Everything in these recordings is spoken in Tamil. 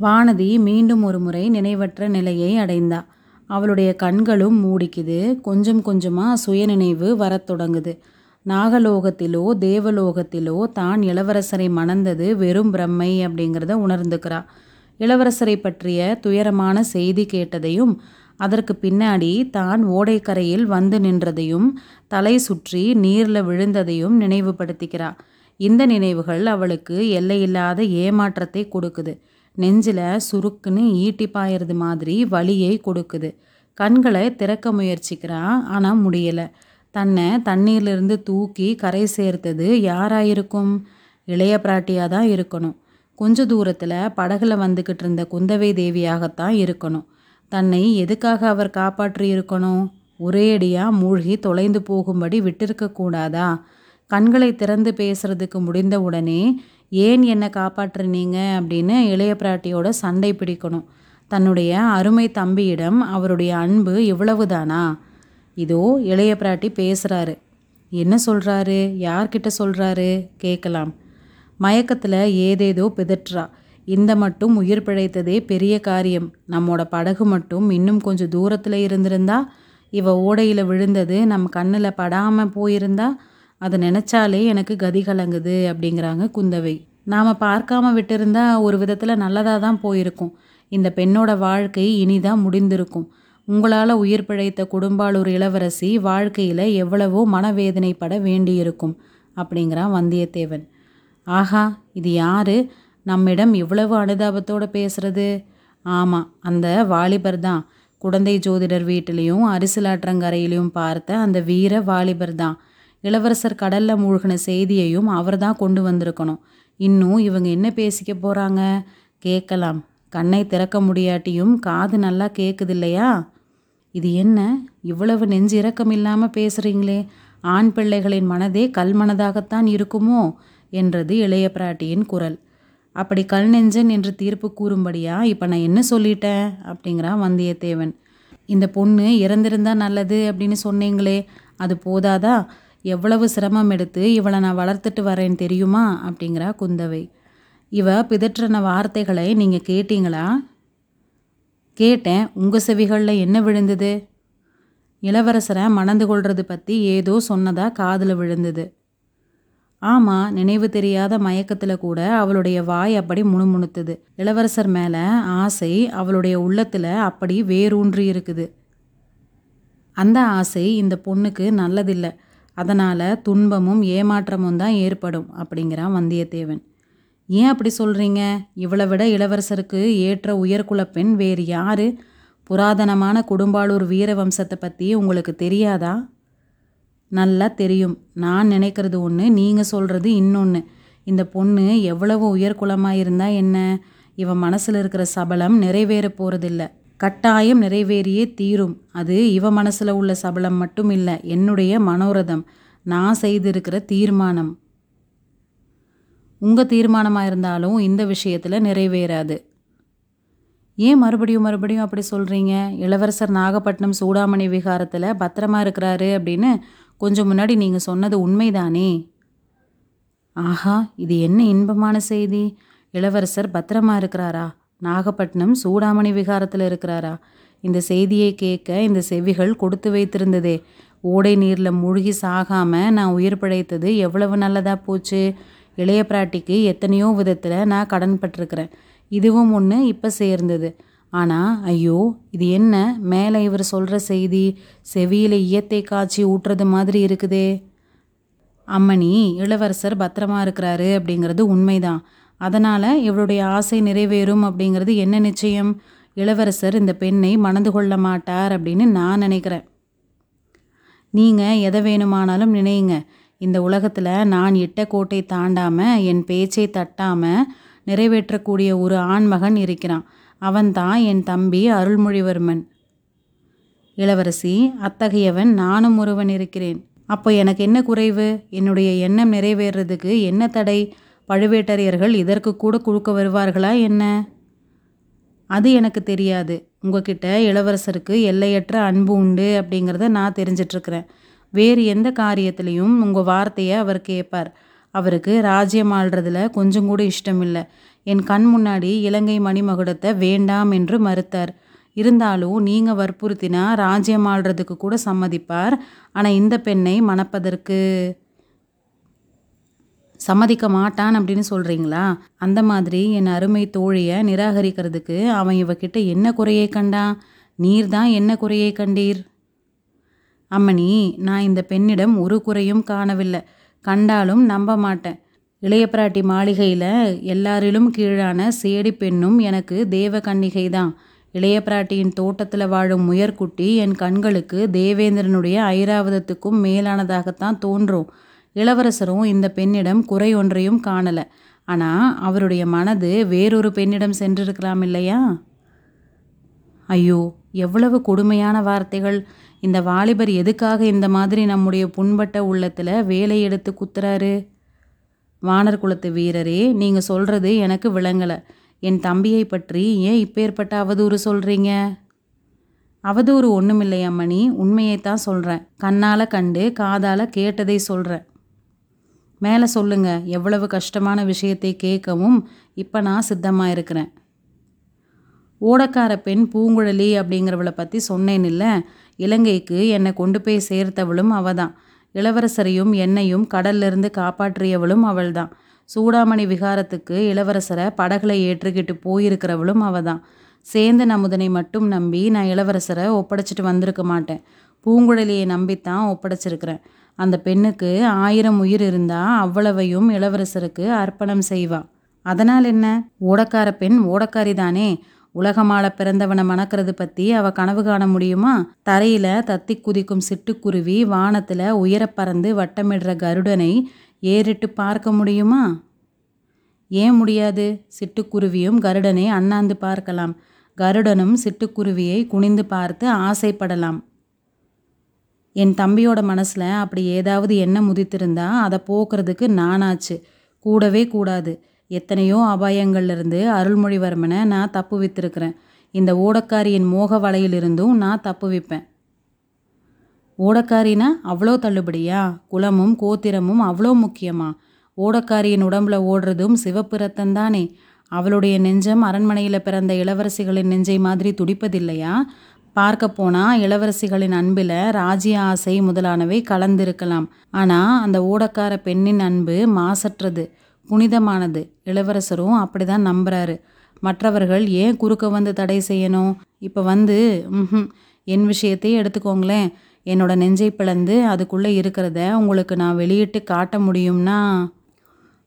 வானதி மீண்டும் ஒரு முறை நினைவற்ற நிலையை அடைந்தா. அவளுடைய கண்களும் மூடிக்குது. கொஞ்சம் கொஞ்சமாக சுயநினைவு வரத் தொடங்குது. நாகலோகத்திலோ தேவலோகத்திலோ தான் இளவரசரை மணந்தது வெறும் பிரம்மை அப்படிங்கிறத உணர்ந்துக்கிறா. இளவரசரை பற்றிய துயரமான செய்தி கேட்டதையும் அதற்கு பின்னாடி தான் ஓடைக்கரையில் வந்து நின்றதையும் தலை சுற்றி நீரில் விழுந்ததையும் நினைவுபடுத்திக்கிறா. இந்த நினைவுகள் அவளுக்கு எல்லையில்லாத ஏமாற்றத்தை கொடுக்குது. நெஞ்சில் சுருக்குன்னு ஈட்டி பாயறது மாதிரி வலியை கொடுக்குது. கண்களை திறக்க முயற்சிக்கிறான் ஆனால் முடியலை. தன்னை தண்ணீர்லேருந்து தூக்கி கரை சேர்த்தது யாராயிருக்கும்? இளைய பிராட்டியாக தான் இருக்கணும். கொஞ்ச தூரத்தில் படகுல வந்துக்கிட்டு இருந்த குந்தவை தேவியாகத்தான் இருக்கணும். தன்னை எதுக்காக அவர் காப்பாற்றி இருக்கணும்? ஒரேடியாக மூழ்கி தொலைந்து போகும்படி விட்டிருக்க கூடாதா? கண்களை திறந்து பேசுறதுக்கு முடிந்த உடனே ஏன் என்னை காப்பாற்றுனீங்க அப்படின்னு இளைய பிராட்டியோட சண்டை பிடிக்கணும். தன்னுடைய அருமை தம்பியிடம் அவருடைய அன்பு இவ்வளவுதானா? இதோ இளைய பிராட்டி பேசுகிறாரு என்ன சொல்கிறாரு யார்கிட்ட சொல்கிறாரு கேட்கலாம். மயக்கத்தில் ஏதேதோ பிதற்றா. இந்த மட்டும் உயிர் பிழைத்ததே பெரிய காரியம். நம்மோட படகு மட்டும் இன்னும் கொஞ்சம் தூரத்தில் இருந்திருந்தா இவ ஓடையில் விழுந்தது நம் கண்ணில் படாமல் போயிருந்தா அதை நினச்சாலே எனக்கு கதி கலங்குது அப்படிங்கிறாங்க குந்தவை. நாம் பார்க்காம விட்டிருந்தா ஒரு விதத்தில் நல்லதாக தான் போயிருக்கும். இந்த பெண்ணோட வாழ்க்கை இனிதான் முடிந்திருக்கும். உங்களால் உயிர் பிழைத்த குடும்பாளூர் இளவரசி வாழ்க்கையில் எவ்வளவோ மனவேதனைப்பட வேண்டியிருக்கும் அப்படிங்கிறான் வந்தியத்தேவன். ஆஹா இது யாரு? நம்மிடம் இவ்வளவு அனுதாபத்தோடு பேசுறது? ஆமாம் அந்த வாலிபர் தான். குடந்தை ஜோதிடர் வீட்டிலையும் அரிசிலாற்றங்கரையிலையும் பார்த்த அந்த வீர வாலிபர் தான். இளவரசர் கடலில் மூழ்கின செய்தியையும் அவர் தான் கொண்டு வந்திருக்கணும். இன்னும் இவங்க என்ன பேசிக்க போகிறாங்க கேட்கலாம். கண்ணை திறக்க முடியாட்டியும் காது நல்லா கேட்குது இல்லையா இது என்ன? இவ்வளவு நெஞ்சு இரக்கம் இல்லாமல் பேசுகிறீங்களே ஆண் பிள்ளைகளின் மனதே கல்மனதாகத்தான் இருக்குமோ? என்றது இளைய பிராட்டியின் குரல். அப்படி கல் நெஞ்சன் என்று தீர்ப்பு கூறும்படியா இப்போ நான் என்ன சொல்லிட்டேன்? அப்படிங்கிறான் வந்தியத்தேவன். இந்த பொண்ணு இறந்திருந்தா நல்லது அப்படின்னு சொன்னீங்களே. அது போதாதா? எவ்வளவு சிரமம் எடுத்து இவளை நான் வளர்த்துட்டு வரேன் தெரியுமா? அப்படிங்கிறா குந்தவை. இவ பிதற்றின வார்த்தைகளை நீங்கள் கேட்டீங்களா? கேட்டேன். உங்கள் செவிகளில் என்ன விழுந்தது? இளவரசரை மணந்து கொள்வது பற்றி ஏதோ சொன்னதா காதில் விழுந்தது. ஆமாம் நினைவு தெரியாத மயக்கத்தில் கூட அவளுடைய வாய் அப்படி முணுமுணுத்துது. இளவரசர் மேலே ஆசை அவளுடைய உள்ளத்தில் அப்படி வேரூன்றி இருக்குது. அந்த ஆசை இந்த பொண்ணுக்கு நல்லதில்லை. அதனால் துன்பமும் ஏமாற்றமும் தான் ஏற்படும் அப்படிங்கிறான் வந்தியத்தேவன். ஏன் அப்படி சொல்கிறீங்க இவளை விட இளவரசருக்கு ஏற்ற உயர்குல பெண் வேறு யார்? புராதனமான குடும்பாளூர் வீர வம்சத்தை பற்றி உங்களுக்கு தெரியாதா? நல்லா தெரியும். நான் நினைக்கிறது ஒன்று நீங்கள் சொல்கிறது இன்னொன்று இந்த பொண்ணு எவ்வளவு உயர்குலமாக இருந்தால் என்ன? இவன் மனசில் இருக்கிற சபலம் நிறைவேற போகிறதில்ல கட்டாயம் நிறைவேறியே தீரும். அது இவ மனசில் உள்ள சபலம் மட்டும் இல்லை என்னுடைய மனோரதம். நான் செய்திருக்கிற தீர்மானம். உங்கள் தீர்மானமாக இருந்தாலும் இந்த விஷயத்தில் நிறைவேறாது. ஏன் மறுபடியும் மறுபடியும் அப்படி சொல்கிறீங்க இளவரசர் நாகப்பட்டினம் சூடாமணி விகாரத்தில் பத்திரமா இருக்கிறாரு அப்படின்னு கொஞ்சம் முன்னாடி நீங்கள் சொன்னது உண்மைதானே? ஆஹா இது என்ன இன்பமான செய்தி? இளவரசர் பத்திரமா இருக்கிறாரா? நாகப்பட்டினம் சூடாமணி விகாரத்தில் இருக்கிறாரா? இந்த செய்தியை கேட்க இந்த செவிகள் கொடுத்து வைத்திருந்ததே. ஓடை நீரில் மூழ்கி சாகாமல் நான் உயிர் பிழைத்தது எவ்வளவு நல்லதாக போச்சு? இளைய பிராட்டிக்கு எத்தனையோ விதத்தில் நான் கடன் பட்டிருக்கிறேன். இதுவும் ஒன்று இப்போ சேர்ந்தது. ஆனால் ஐயோ இது என்ன? மேலே இவர் சொல்கிற செய்தி செவியில் ஈயத்தை காய்ச்சி ஊட்டுறது மாதிரி இருக்குதே. அம்மணி இளவரசர் பத்திரமா இருக்கிறாரு அப்படிங்கிறது உண்மைதான். அதனால் இவளுடைய ஆசை நிறைவேறும் அப்படிங்கிறது என்ன நிச்சயம்? இளவரசர் இந்த பெண்ணை மணந்து கொள்ள மாட்டார் அப்படின்னு நான் நினைக்கிறேன். நீங்கள் எதை வேணுமானாலும் நினையுங்க. இந்த உலகத்தில் நான் இட்ட கோட்டை தாண்டாமல் என் பேச்சை தட்டாமல் நிறைவேற்றக்கூடிய ஒரு ஆண்மகன் இருக்கிறான். அவன்தான் என் தம்பி அருள்மொழிவர்மன். இளவரசி அத்தகையவன் நானும் ஒருவன் இருக்கிறேன். அப்போ எனக்கு என்ன குறைவு? என்னுடைய எண்ணம் நிறைவேறதுக்கு என்ன தடை? பழுவேட்டரையர்கள் இதற்கு கூட குழுக்க வருவார்களா என்ன? அது எனக்கு தெரியாது. உங்ககிட்ட இளவரசருக்கு எல்லையற்ற அன்பு உண்டு அப்படிங்கிறத நான் தெரிஞ்சிட்ருக்கிறேன். வேறு எந்த காரியத்திலையும் உங்கள் வார்த்தையை அவர் கேட்பார் அவருக்கு ராஜ்யம் ஆள்றதுல கொஞ்சம் கூட இஷ்டம் இல்லை என் கண் முன்னாடி இலங்கை மணிமகுடத்தை வேண்டாம் என்று மறுத்தார். இருந்தாலும் நீங்கள் வற்புறுத்தினா ராஜ்யம் ஆள்றதுக்கு கூட சம்மதிப்பார். ஆனால் இந்த பெண்ணை மணப்பதற்கு? சம்மதிக்க மாட்டான் அப்படின்னு சொல்கிறீங்களா அந்த மாதிரி என் அருமை தோழியை நிராகரிக்கிறதுக்கு அவன் இவகிட்ட என்ன குறையை கண்டான்? நீர் தான் என்ன குறையை கண்டீர்? அம்மணி நான் இந்த பெண்ணிடம் ஒரு குறையும் காணவில்லை. கண்டாலும் நம்ப மாட்டேன். இளைய பிராட்டி மாளிகையில் எல்லாரிலும் கீழான சேடி பெண்ணும் எனக்கு தேவ கன்னிகை தான் இளைய பிராட்டியின் தோட்டத்தில் வாழும் முயற்குட்டி என் கண்களுக்கு தேவேந்திரனுடைய ஐராவதத்துக்கும் மேலானதாகத்தான் தோன்றும். இளவரசரும் இந்த பெண்ணிடம் குறை ஒன்றையும் காணலை. ஆனால் அவருடைய மனது வேறொரு பெண்ணிடம் சென்றிருக்கலாம் இல்லையா? ஐயோ எவ்வளவு கொடுமையான வார்த்தைகள். இந்த வாலிபர் எதுக்காக இந்த மாதிரி நம்முடைய புண்பட்ட உள்ளத்தில் வேலை எடுத்து குத்துறாரு? வானர் குலத்து வீரரே நீங்கள் சொல்கிறது எனக்கு விளங்கலை. என் தம்பியை பற்றி ஏன் இப்பேற்பட்ட அவதூறு சொல்கிறீங்க அவதூறு ஒன்றுமில்லையா மணி உண்மையை உண்மையைத்தான் சொல்கிறேன் கண்ணால் கண்டு காதால் கேட்டதை சொல்கிறேன் மேலே சொல்லுங்க எவ்வளவு கஷ்டமான விஷயத்தை கேட்கவும் இப்போ நான் சித்தமாக இருக்கிறேன். ஓடக்கார பெண் பூங்குழலி அப்படிங்கிறவளை பற்றி சொன்னேன் இல்லை இலங்கைக்கு என்னை கொண்டு போய் சேர்த்தவளும் அவ தான் இளவரசரையும் என்னையும் கடல்லிருந்து காப்பாற்றியவளும் அவள்தான். சூடாமணி விகாரத்துக்கு இளவரசரை படகுல ஏற்றுக்கிட்டு போயிருக்கிறவளும் அவ தான் சேந்தன் நமுதனை மட்டும் நம்பி நான் இளவரசரை ஒப்படைச்சிட்டு வந்திருக்க மாட்டேன். பூங்குழலியை நம்பித்தான் ஒப்படைச்சிருக்கிறேன். அந்த பெண்ணுக்கு ஆயிரம் உயிர் இருந்தா அவ்வளவையும் இளவரசருக்கு அர்ப்பணம் செய்வா. அதனால் என்ன? ஓடக்கார பெண் ஓடக்காரி தானே. உலகமாள பிறந்தவனை மணக்கிறது பத்தி அவ கனவு காண முடியுமா? தரையில தத்தி குதிக்கும் சிட்டுக்குருவி வானத்துல உயரப் பறந்து வட்டமிடுற கருடனை ஏறிட்டு பார்க்க முடியுமா? ஏன் முடியாது? சிட்டுக்குருவியும் கருடனை அண்ணாந்து பார்க்கலாம். கருடனும் சிட்டுக்குருவியை குனிந்து பார்த்து ஆசைப்படலாம். என் தம்பியோட மனசில் அப்படி ஏதாவது எண்ணம் முதித்திருந்தா அதை போக்குறதுக்கு நானாச்சு. கூடவே கூடாது. எத்தனையோ அபாயங்கள்லேருந்து அருள்மொழிவர்மனை நான் தப்பு வித்திருக்கிறேன். இந்த ஓடக்காரியின் மோக வலையிலிருந்தும் நான் தப்பு விப்பேன். ஓடக்காரினா அவ்வளோ தள்ளுபடியா? குலமும் கோத்திரமும் அவ்வளோ முக்கியமா? ஓடக்காரியின் உடம்புல ஓடுறதும் சிவப்பு ரத்தந்தானே அவளுடைய நெஞ்சம் அரண்மனையில் பிறந்த இளவரசிகளின் நெஞ்சை மாதிரி துடிப்பதில்லையா? பார்க்க போனால் இளவரசிகளின் அன்பில் ராஜ்ய ஆசை முதலானவை கலந்திருக்கலாம். ஆனால் அந்த ஊடக்கார பெண்ணின் அன்பு மாசற்றது புனிதமானது. இளவரசரும் அப்படி தான் நம்புறாரு. மற்றவர்கள் ஏன் குறுக்க வந்து தடை செய்யணும்? இப்போ வந்து ம் என் விஷயத்தையே எடுத்துக்கோங்களேன். என்னோட நெஞ்சை பிளந்து அதுக்குள்ளே இருக்கிறத உங்களுக்கு நான் வெளியிட்டு காட்ட முடியும்னா?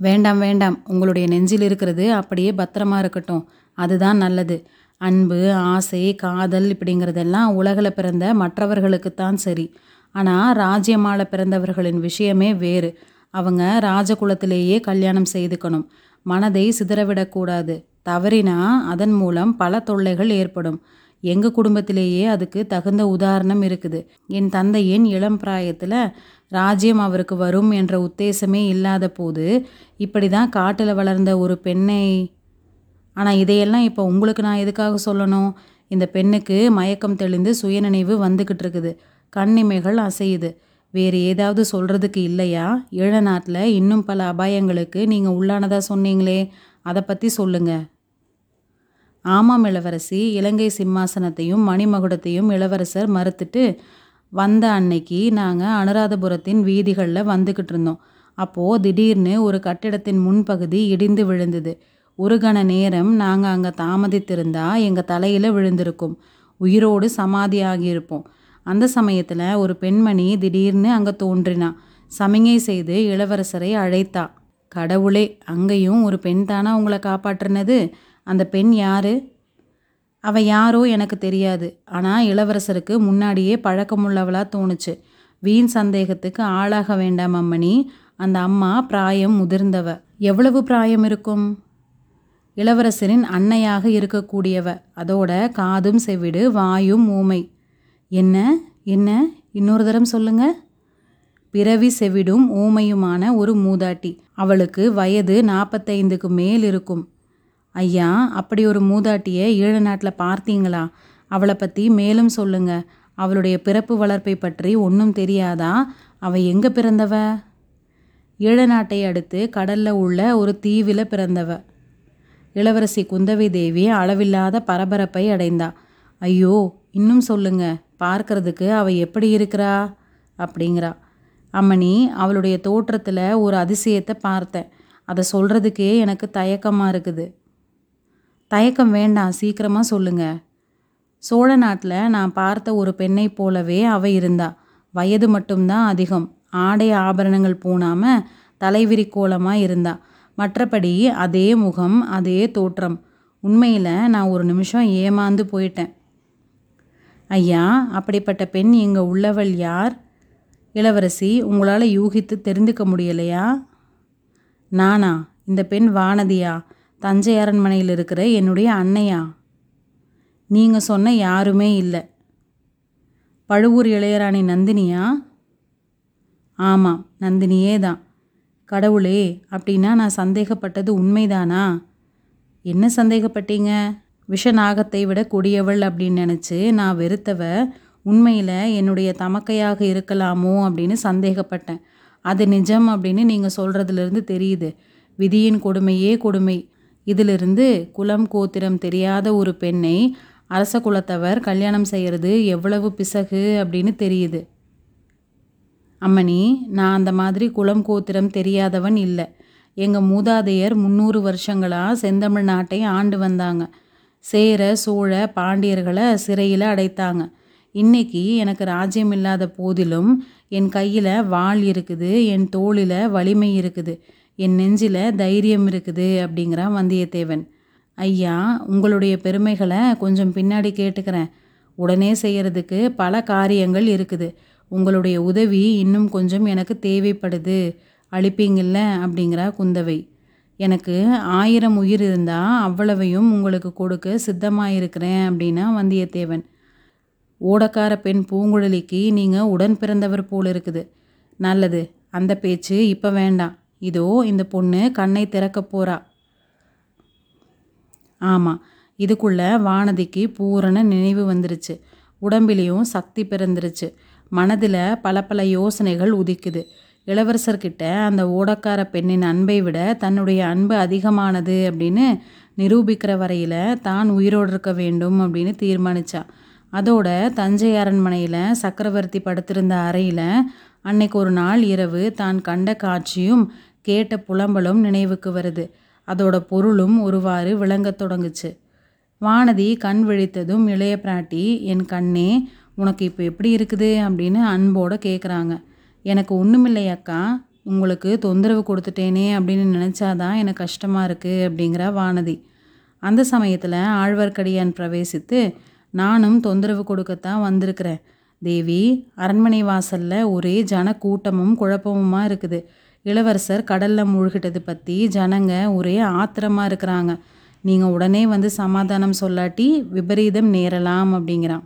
வேண்டாம் வேண்டாம். உங்களுடைய நெஞ்சில் இருக்கிறது அப்படியே பத்திரமா இருக்கட்டும். அதுதான் நல்லது. அன்பு ஆசை காதல் இப்படிங்கிறதெல்லாம் உலகில் பிறந்த மற்றவர்களுக்குத்தான் சரி. ஆனால் ராஜ்யமால பிறந்தவர்களின் விஷயமே வேறு. அவங்க ராஜகுலத்திலேயே கல்யாணம் செய்துக்கணும். மனதை சிதறவிடக்கூடாது. தவறினா அதன் மூலம் பல தொல்லைகள் ஏற்படும். எங்கள் குடும்பத்திலேயே அதுக்கு தகுந்த உதாரணம் இருக்குது. என் தந்தையின் இளம் பிராயத்தில் ராஜ்யம் அவருக்கு வரும் என்ற உத்தேசமே இல்லாத போது இப்படி தான் காட்டில் வளர்ந்த ஒரு பெண்ணை ஆனால் இதையெல்லாம் இப்போ உங்களுக்கு நான் எதுக்காக சொல்லணும்? இந்த பெண்ணுக்கு மயக்கம் தெளிந்து சுயநினைவு வந்துக்கிட்டு இருக்குது. கண்ணிமைகள் அசையுது. வேறு ஏதாவது சொல்கிறதுக்கு இல்லையா? ஈழ நாட்டில் இன்னும் பல அபாயங்களுக்கு நீங்கள் உள்ளானதாக சொன்னீங்களே. அதை பற்றி சொல்லுங்க. ஆமாம் இளவரசி இலங்கை சிம்மாசனத்தையும் மணிமகுடத்தையும் இளவரசர் மறுத்துட்டு வந்த அன்னைக்கு நாங்கள் அனுராதபுரத்தின் வீதிகளில் வந்துக்கிட்டு இருந்தோம். அப்போது திடீர்னு ஒரு கட்டிடத்தின் முன்பகுதி இடிந்து விழுந்தது. ஒரு கண நேரம் நாங்கள் அங்கே தாமதித்திருந்தா எங்கள் தலையில் விழுந்திருக்கும். உயிரோடு சமாதி ஆகியிருப்போம் அந்த சமயத்தில் ஒரு பெண்மணி திடீர்னு அங்கே தோன்றினா சமிகை செய்து இளவரசரை அழைத்தா. கடவுளே அங்கேயும் ஒரு பெண் தானா உங்களை காப்பாற்றினது? அந்த பெண் யாரு? அவ யாரோ எனக்கு தெரியாது. ஆனால் இளவரசருக்கு முன்னாடியே பழக்கமுள்ளவளாக தோணுச்சு. வீண் சந்தேகத்துக்கு ஆளாக வேண்டாம் அம்மணி. அந்த அம்மா பிராயம் முதிர்ந்தவ. எவ்வளவு பிராயம் இருக்கும்? இளவரசரின் அன்னையாக இருக்கக்கூடியவ. அதோட காதும் செவிடு வாயும் ஊமை. என்ன என்ன? இன்னொரு தரம் சொல்லுங்க. பிறவி செவிடும் ஊமையுமான ஒரு மூதாட்டி. அவளுக்கு வயது நாற்பத்தைந்துக்கு மேல் இருக்கும். ஐயா அப்படி ஒரு மூதாட்டியை ஈழ நாட்டில் பார்த்தீங்களா? அவளை பற்றி மேலும் சொல்லுங்க. அவளுடைய பிறப்பு வளர்ப்பை பற்றி ஒன்றும் தெரியாதா? அவ எங்கே பிறந்தவ? ஈழ நாட்டை அடுத்து கடலில் உள்ள ஒரு தீவில் பிறந்தவ. இளவரசி குந்தவை தேவி அளவில்லாத பரபரப்பை அடைந்தா. ஐயோ இன்னும் சொல்லுங்க. பார்க்கறதுக்கு அவ எப்படி இருக்கிறா? அப்படிங்கிறா. அம்மணி அவளுடைய தோற்றத்தில் ஒரு அதிசயத்தை பார்த்தேன். அதை சொல்கிறதுக்கே எனக்கு தயக்கமாக இருக்குது. தயக்கம் வேண்டாம் சீக்கிரமாக சொல்லுங்க. சோழ நாட்டில் நான் பார்த்த ஒரு பெண்ணை போலவே அவ இருந்தா. வயது மட்டும்தான் அதிகம். ஆடை ஆபரணங்கள் பூணாமல் தலைவிரிக்கோலமாக இருந்தாள் மற்றபடி அதே முகம் அதே தோற்றம். உண்மையில் நான் ஒரு நிமிஷம் ஏமாந்து போயிட்டேன். ஐயா அப்படிப்பட்ட பெண் இங்கே உள்ளவள் யார்? இளவரசி உங்களால் யூகித்து தெரிந்துக்க முடியலையா? நானா? இந்த பெண் வானதியா? தஞ்சை அரண்மனையில் இருக்கிற என்னுடைய அன்னையா? நீங்கள் சொன்ன யாருமே இல்லை. பழுவூர் இளையராணி நந்தினியா? ஆமாம் நந்தினியே தான் கடவுளே அப்படின்னா நான் சந்தேகப்பட்டது உண்மைதானா? என்ன சந்தேகப்பட்டீங்க? விஷநாகத்தை விட கொடியவள் அப்படின்னு நினச்சி நான் வெறுத்தவ உண்மையில் என்னுடைய தமக்கையாக இருக்கலாமோ அப்படின்னு சந்தேகப்பட்டேன். அது நிஜம் அப்படின்னு நீங்கள் சொல்கிறதுலேருந்து தெரியுது. விதியின் கொடுமையே கொடுமை. இதிலிருந்து குலம் கோத்திரம் தெரியாத ஒரு பெண்ணை அரச குலத்தவர் கல்யாணம் செய்கிறது எவ்வளவு பிசகு அப்படின்னு தெரியுது. அம்மணி நான் அந்த மாதிரி குலம் கோத்திரம் தெரியாதவன் இல்லை. எங்கள் மூதாதையர் முந்நூறு வருஷங்களாக செந்தமிழ் நாட்டை ஆண்டு வந்தாங்க. சேர சோழ பாண்டியர்களை சிறையில் அடைத்தாங்க. இன்னைக்கு எனக்கு ராஜ்யம் இல்லாத போதிலும் என் கையில் வாள் இருக்குது என் தோளில் வலிமை இருக்குது என் நெஞ்சில் தைரியம் இருக்குது அப்படிங்கிறான் வந்தியத்தேவன். ஐயா உங்களுடைய பெருமைகளை கொஞ்சம் பின்னாடி கேட்டுக்கிறேன். உடனே செய்கிறதுக்கு பல காரியங்கள் இருக்குது. உங்களுடைய உதவி இன்னும் கொஞ்சம் எனக்கு தேவைப்படுது. அளிப்பீங்கள்ல அப்படிங்கிறா குந்தவை. எனக்கு ஆயிரம் உயிர் இருந்தால் அவ்வளவையும் உங்களுக்கு கொடுக்க சித்தமாக இருக்கிறேன் அப்படின்னா வந்தியத்தேவன். ஓடக்கார பெண் பூங்குழலிக்கு நீங்கள் உடன் பிறந்தவர் போல் இருக்குது. நல்லது. அந்த பேச்சு இப்போ வேண்டாம். இதோ இந்த பொண்ணு கண்ணை திறக்க போகிறா ஆமாம் இதுக்குள்ளே வானதிக்கு பூரண நினைவு வந்துருச்சு. உடம்பிலையும் சக்தி பிறந்துருச்சு. மனதில் பல பல யோசனைகள் உதிக்குது. இளவரசர்கிட்ட அந்த ஓடக்கார பெண்ணின் அன்பை விட தன்னுடைய அன்பு அதிகமானது அப்படின்னு நிரூபிக்கிற வரையில் தான் உயிரோடு இருக்க வேண்டும் அப்படின்னு தீர்மானித்தான் அதோட தஞ்சை அரண்மனையில் சக்கரவர்த்தி படுத்திருந்த அறையில் அன்னைக்கு ஒரு நாள் இரவு தான் கண்ட காட்சியும் கேட்ட புலம்பலும் நினைவுக்கு வருது. அதோட பொருளும் ஒருவாறு விளங்கத் தொடங்குச்சு. வானதி கண் விழித்ததும் இளைய பிராட்டி என் கண்ணே உனக்கு இப்போ எப்படி இருக்குது அப்படின்னு அன்போடு கேட்குறாங்க எனக்கு ஒன்றுமில்லை அக்கா. உங்களுக்கு தொந்தரவு கொடுத்துட்டேனே அப்படின்னு நினச்சாதான் எனக்கு கஷ்டமாக இருக்குது அப்படிங்கிறா வானதி. அந்த சமயத்தில் ஆழ்வார்க்கடியான் பிரவேசித்து நானும் தொந்தரவு கொடுக்கத்தான் வந்திருக்கிறேன். தேவி அரண்மனை வாசலில் ஒரே ஜன கூட்டமும் குழப்பமுமாக இருக்குது. இளவரசர் கடலில் மூழ்கிட்டது பற்றி ஜனங்க ஒரே ஆத்திரமா இருக்கிறாங்க. நீங்கள் உடனே வந்து சமாதானம் சொல்லாட்டி விபரீதம் நேரலாம் அப்படிங்கிறான்.